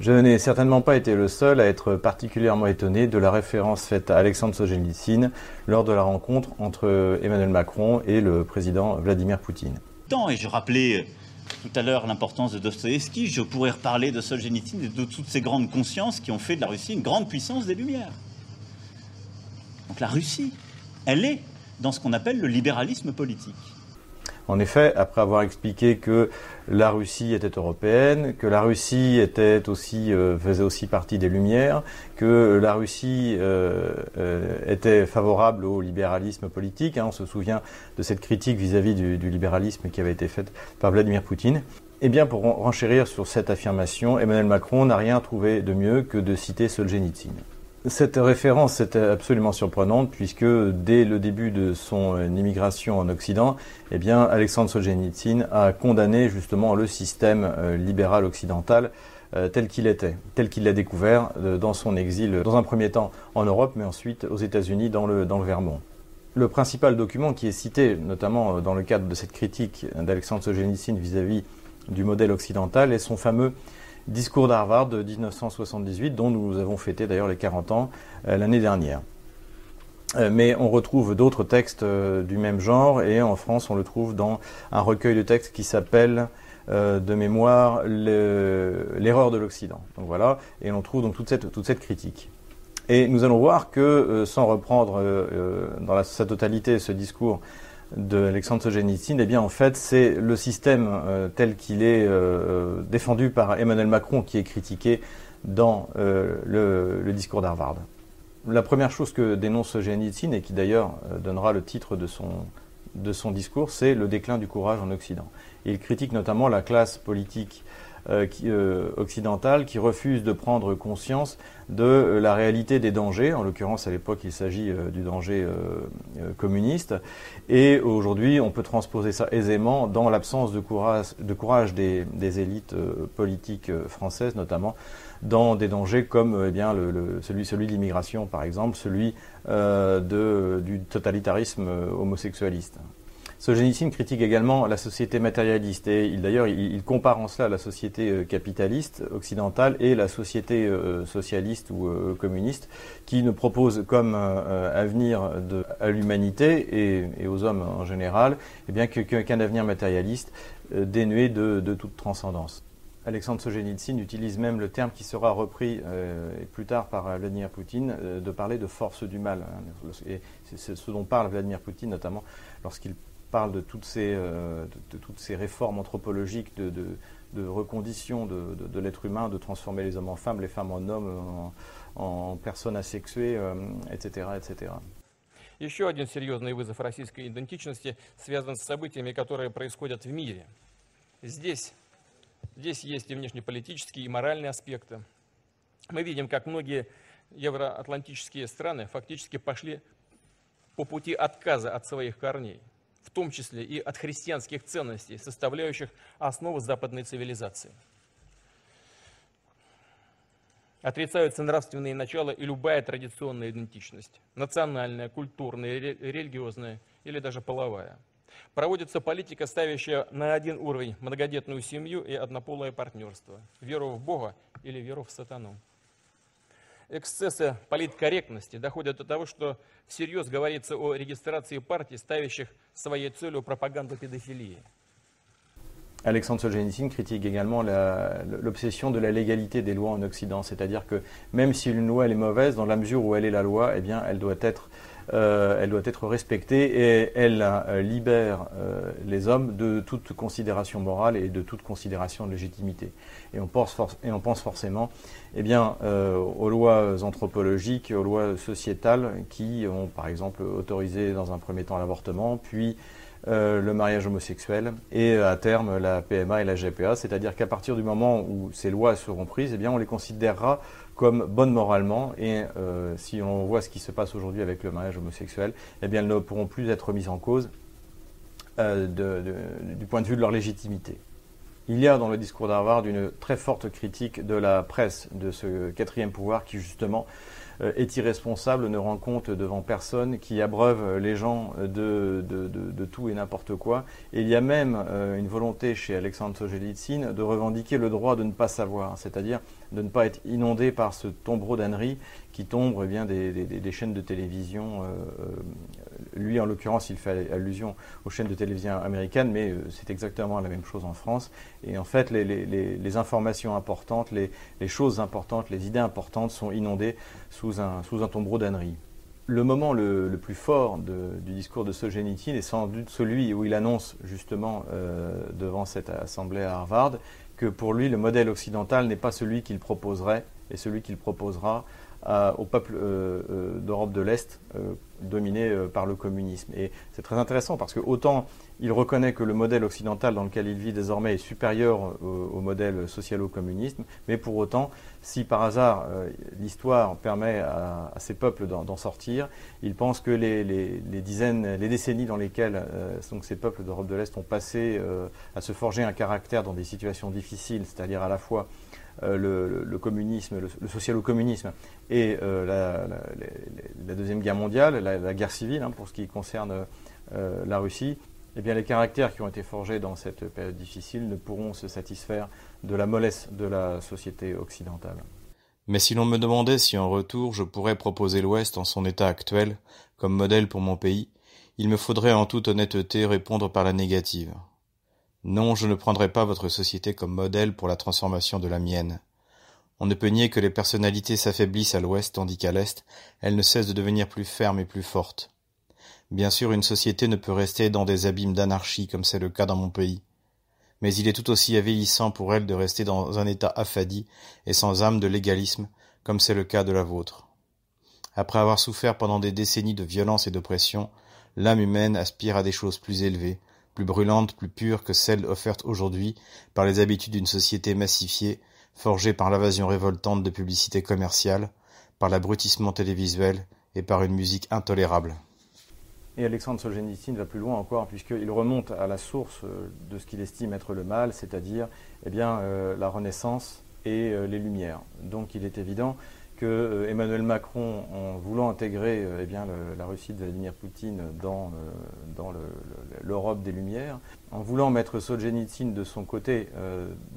Je n'ai certainement pas été le seul à être particulièrement étonné de la référence faite à Alexandre Solzhenitsyn lors de la rencontre entre Emmanuel Macron et le président Vladimir Poutine. Et je rappelais tout à l'heure l'importance de Dostoevsky, je pourrais reparler de Solzhenitsyn et de toutes ces grandes consciences qui ont fait de la Russie une grande puissance des Lumières. Donc la Russie, elle est dans ce qu'on appelle le libéralisme politique. En effet, après avoir expliqué que la Russie était européenne, que la Russie euh, faisait aussi partie des Lumières, que la Russie euh, euh, était favorable au libéralisme politique, hein, on se souvient de cette critique vis-à-vis du, du, libéralisme qui avait été faite par Vladimir Poutine. Eh bien, pour renchérir sur cette affirmation, Emmanuel Macron n'a rien trouvé de mieux que de citer Solzhenitsyn. Cette référence est absolument surprenante puisque dès le début de son euh, immigration en Occident, eh Alexandre Solzhenitsyn a condamné justement le système euh, libéral occidental euh, tel qu'il était, tel qu'il l'a découvert dans son exil, dans un premier temps en Europe, mais ensuite aux États-Unis dans le, dans le Vermont. Le principal document qui est cité, notamment dans le cadre de cette critique d'Alexandre Solzhenitsyn vis-à-vis du modèle occidental, est son fameux Discours d'Harvard de 1978, dont nous avons fêté d'ailleurs les 40 ans euh, l'année dernière. Euh, mais on retrouve d'autres textes euh, du même genre, et en France, on le trouve dans un recueil de textes qui s'appelle de mémoire l'erreur de l'Occident. Donc voilà, et on trouve donc toute cette, toute cette critique. Et nous allons voir que, sans reprendre dans sa totalité ce discours de Alexandre Solzhenitsyn, eh bien en fait c'est le système euh, tel qu'il est euh, défendu par Emmanuel Macron qui est critiqué dans euh, le, discours d'Harvard. La première chose que dénonce Solzhenitsyn et qui d'ailleurs donnera le titre de son, de son discours, c'est le déclin du courage en Occident. il critique notamment la classe politique euh, qui, euh, qui refuse de prendre conscience de euh, la réalité des dangers. En l'occurrence, à l'époque, il s'agit du danger communiste. Et aujourd'hui, on peut transposer ça aisément dans l'absence de courage, de courage des, élites politiques françaises, notamment dans des dangers comme eh bien, celui, de l'immigration, par exemple, celui du totalitarisme homosexualiste. Solzhenitsyn critique également la société matérialiste et d'ailleurs il, compare en cela la société euh, capitaliste occidentale et la société euh, socialiste ou euh, communiste qui ne propose comme avenir à l'humanité et, aux hommes en général eh bien qu'un avenir matérialiste dénué de, toute transcendance. Alexandre Solzhenitsyn utilise même le terme qui sera repris plus tard par Vladimir Poutine de parler de force du mal. Hein. et c'est ce dont parle Vladimir Poutine notamment lorsqu'il parle de toutes ces, euh, de, toutes ces réformes anthropologiques de, de, de recondition de, l'être humain, de transformer les hommes en femmes, les femmes en hommes, en, en personnes asexuées, euh, etc., etc. Еще один серьезный вызов российской идентичности связан с событиями, которые происходят в мире. Здесь, здесь есть и внешнеполитические, и моральные аспекты. Мы видим, как многие евроатлантические страны фактически пошли по пути отказа от своих корней в том числе и от христианских ценностей, составляющих основу западной цивилизации. Отрицаются нравственные начала и любая традиционная идентичность, национальная, культурная, религиозная или даже половая. Проводится политика, ставящая на один уровень многодетную семью и однополое партнерство, веру в Бога или веру в сатану эксцессы политкорректности доходят до того, что всерьез говорится о регистрации партий, ставящих своей целью пропаганду pédophilie. Alexandre Solzhenitsyn critique également l'obsession de la légalité des lois en Occident, c'est-à-dire que même si une loi elle est mauvaise, dans la mesure où elle est la loi, eh bien, elle doit être euh, elle doit être respectée et elle euh, libère euh, les hommes de toute considération morale et de toute considération de légitimité. Et on pense, forcément eh aux lois anthropologiques, aux lois sociétales qui ont par exemple autorisé dans un premier temps l'avortement, puis le mariage homosexuel et à terme la PMA et la GPA, c'est-à-dire qu'à partir du moment où ces lois seront prises, eh on les considérera comme bonnes moralement. Et euh, si on voit ce qui se passe aujourd'hui avec le mariage homosexuel, eh bien, elles ne pourront plus être mises en cause euh, du point de vue de leur légitimité. Il y a dans le discours d'Harvard une très forte critique de la presse, de ce quatrième pouvoir qui justement euh, est irresponsable, ne rend compte devant personne, qui abreuve les gens de, de, tout et n'importe quoi. Et il y a même une volonté chez Alexandre Solzhenitsyn de revendiquer le droit de ne pas savoir, c'est-à-dire de ne pas être inondé par ce tombereau d'âneries qui tombe eh bien, des, chaînes de télévision. lui, en l'occurrence, il fait allusion aux chaînes de télévision américaines, mais c'est exactement la même chose en France. Et en fait, les, informations importantes, les, choses importantes, les idées importantes sont inondées sous un, sous un tombereau d'âneries le moment le, plus fort du discours de Solzhenitsyn est sans doute celui où il annonce justement euh, devant cette assemblée à Harvard que pour lui le modèle occidental n'est pas celui qu'il proposerait et celui qu'il proposera au peuple euh, euh, d'Europe de l'Est euh, dominé par le communisme. Et c'est très intéressant parce que autant il reconnaît que le modèle occidental dans lequel il vit désormais est supérieur au, modèle socialo-communisme, mais pour autant, si par hasard l'histoire permet à, ces peuples d'en sortir, il pense que les, dizaines, les décennies dans lesquelles donc ces peuples d'Europe de l'Est ont passé à se forger un caractère dans des situations difficiles, c'est-à-dire à la fois euh, le, communisme, le, social-communisme et euh, la, Deuxième Guerre mondiale, la, guerre civile, hein, pour ce qui concerne euh, la Russie, eh bien, les caractères qui ont été forgés dans cette période difficile ne pourront se satisfaire de la mollesse de la société occidentale. Mais si l'on me demandait si en retour je pourrais proposer l'Ouest en son état actuel comme modèle pour mon pays, il me faudrait en toute honnêteté répondre par la négative. Non, je ne prendrai pas votre société comme modèle pour la transformation de la mienne. On ne peut nier que les personnalités s'affaiblissent à l'ouest tandis qu'à l'est, elles ne cessent de devenir plus fermes et plus fortes. Bien sûr, une société ne peut rester dans des abîmes d'anarchie comme c'est le cas dans mon pays. Mais il est tout aussi avilissant pour elle de rester dans un état affadi et sans âme de légalisme comme c'est le cas de la vôtre. Après avoir souffert pendant des décennies de violence et d'oppression, l'âme humaine aspire à des choses plus élevées, plus brûlantes, plus pures que celles offertes aujourd'hui par les habitudes d'une société massifiée, forgée par l'invasion révoltante de publicités commerciales, par l'abrutissement télévisuel et par une musique intolérable. Et Alexandre Solzhenitsyn va plus loin encore, puisqu'il remonte à la source de ce qu'il estime être le mal, c'est-à-dire eh bien, euh, la Renaissance et euh, les Lumières. Donc il est évident euh, Emmanuel Macron, en voulant intégrer euh, eh la Russie de Vladimir Poutine dans, euh, l'Europe des Lumières, en voulant mettre Solzhenitsyn de son côté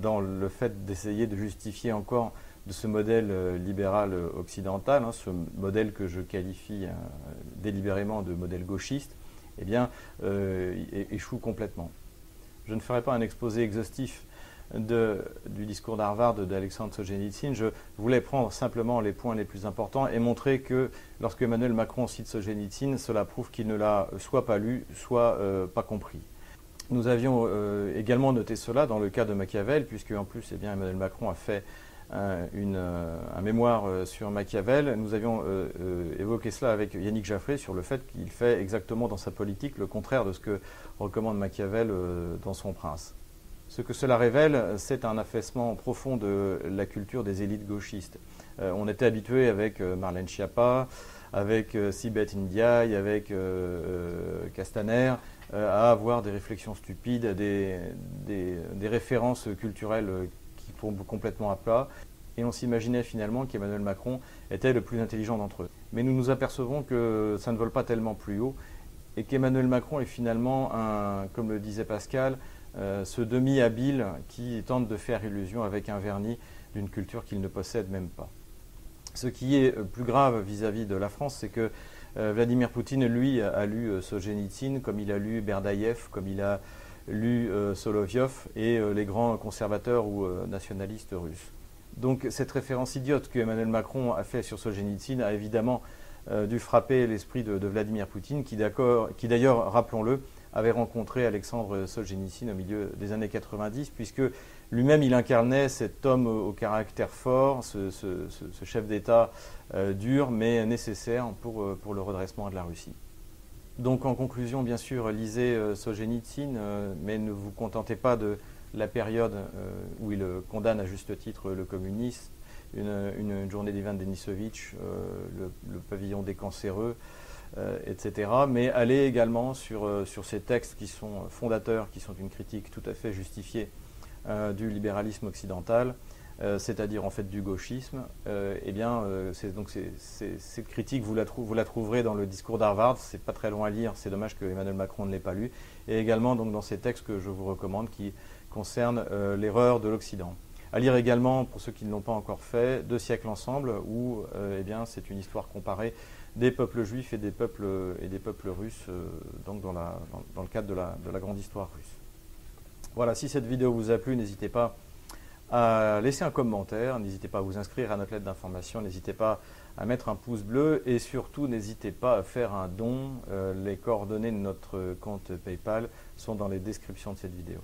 dans le fait d'essayer de justifier encore de ce modèle libéral occidental, hein, ce modèle que je qualifie délibérément de modèle gauchiste, eh échoue complètement. Je ne ferai pas un exposé exhaustif du discours d'Harvard d'Alexandre Solzhenitsyn, je voulais prendre simplement les points les plus importants et montrer que lorsque Emmanuel Macron cite Solzhenitsyn, cela prouve qu'il ne l'a soit pas lu, soit euh, pas compris. Nous avions euh, également noté cela dans le cas de Machiavel, puisque en plus eh bien, Emmanuel Macron a fait un, une, un mémoire euh, sur Machiavel. Nous avions évoqué cela avec Yannick Jaffré sur le fait qu'il fait exactement dans sa politique le contraire de ce que recommande Machiavel dans son prince. Ce que cela révèle, c'est un affaissement profond de la culture des élites gauchistes. Euh, on était habitué avec euh, Marlène Schiappa, avec euh, Sibeth Ndiaye, avec Castaner, à avoir des réflexions stupides, des, des, références culturelles qui tombent complètement à plat. Et on s'imaginait finalement qu'Emmanuel Macron était le plus intelligent d'entre eux. Mais nous nous apercevons que ça ne vole pas tellement plus haut et qu'Emmanuel Macron est finalement, un, comme le disait Pascal, ce demi-habile qui tente de faire illusion avec un vernis d'une culture qu'il ne possède même pas. Ce qui est plus grave vis-à-vis de la France, c'est que euh, Vladimir Poutine, lui, a, lu euh, Solzhenitsyn, comme il a lu Berdaïev, comme il a lu Solovyov et les grands conservateurs ou nationalistes russes. Donc cette référence idiote que Emmanuel Macron a fait sur Solzhenitsyn a évidemment dû frapper l'esprit de, de, Vladimir Poutine, qui d'ailleurs, rappelons-le, avait rencontré Alexandre Solzhenitsyn au milieu des années 90, puisque lui-même il incarnait cet homme au caractère fort, ce, chef d'État euh, dur mais nécessaire pour, euh, pour le redressement de la Russie. Donc en conclusion, bien sûr, lisez euh, Solzhenitsyn, mais ne vous contentez pas de la période où il condamne à juste titre le communisme, une, journée d'Ivan Denisovitch, le, pavillon des cancéreux, euh, etc. Mais aller également sur, euh, sur ces textes qui sont fondateurs, qui sont une critique tout à fait justifiée euh, du libéralisme occidental, c'est-à-dire en fait du gauchisme, eh bien, donc cette critique, vous la, vous la, trouverez dans le discours d'Harvard, c'est pas très loin à lire, c'est dommage que Emmanuel Macron ne l'ait pas lu, et également donc dans ces textes que je vous recommande qui concernent l'erreur de l'Occident. À lire également, pour ceux qui ne l'ont pas encore fait, Deux siècles ensemble, où eh c'est une histoire comparée des peuples juifs et des peuples, et des peuples russes, donc dans, la, dans, le cadre de la, de la grande histoire russe. Voilà, si cette vidéo vous a plu, n'hésitez pas à laisser un commentaire, n'hésitez pas à vous inscrire à notre lettre d'information, n'hésitez pas à mettre un pouce bleu et surtout n'hésitez pas à faire un don. les coordonnées de notre compte PayPal sont dans les descriptions de cette vidéo.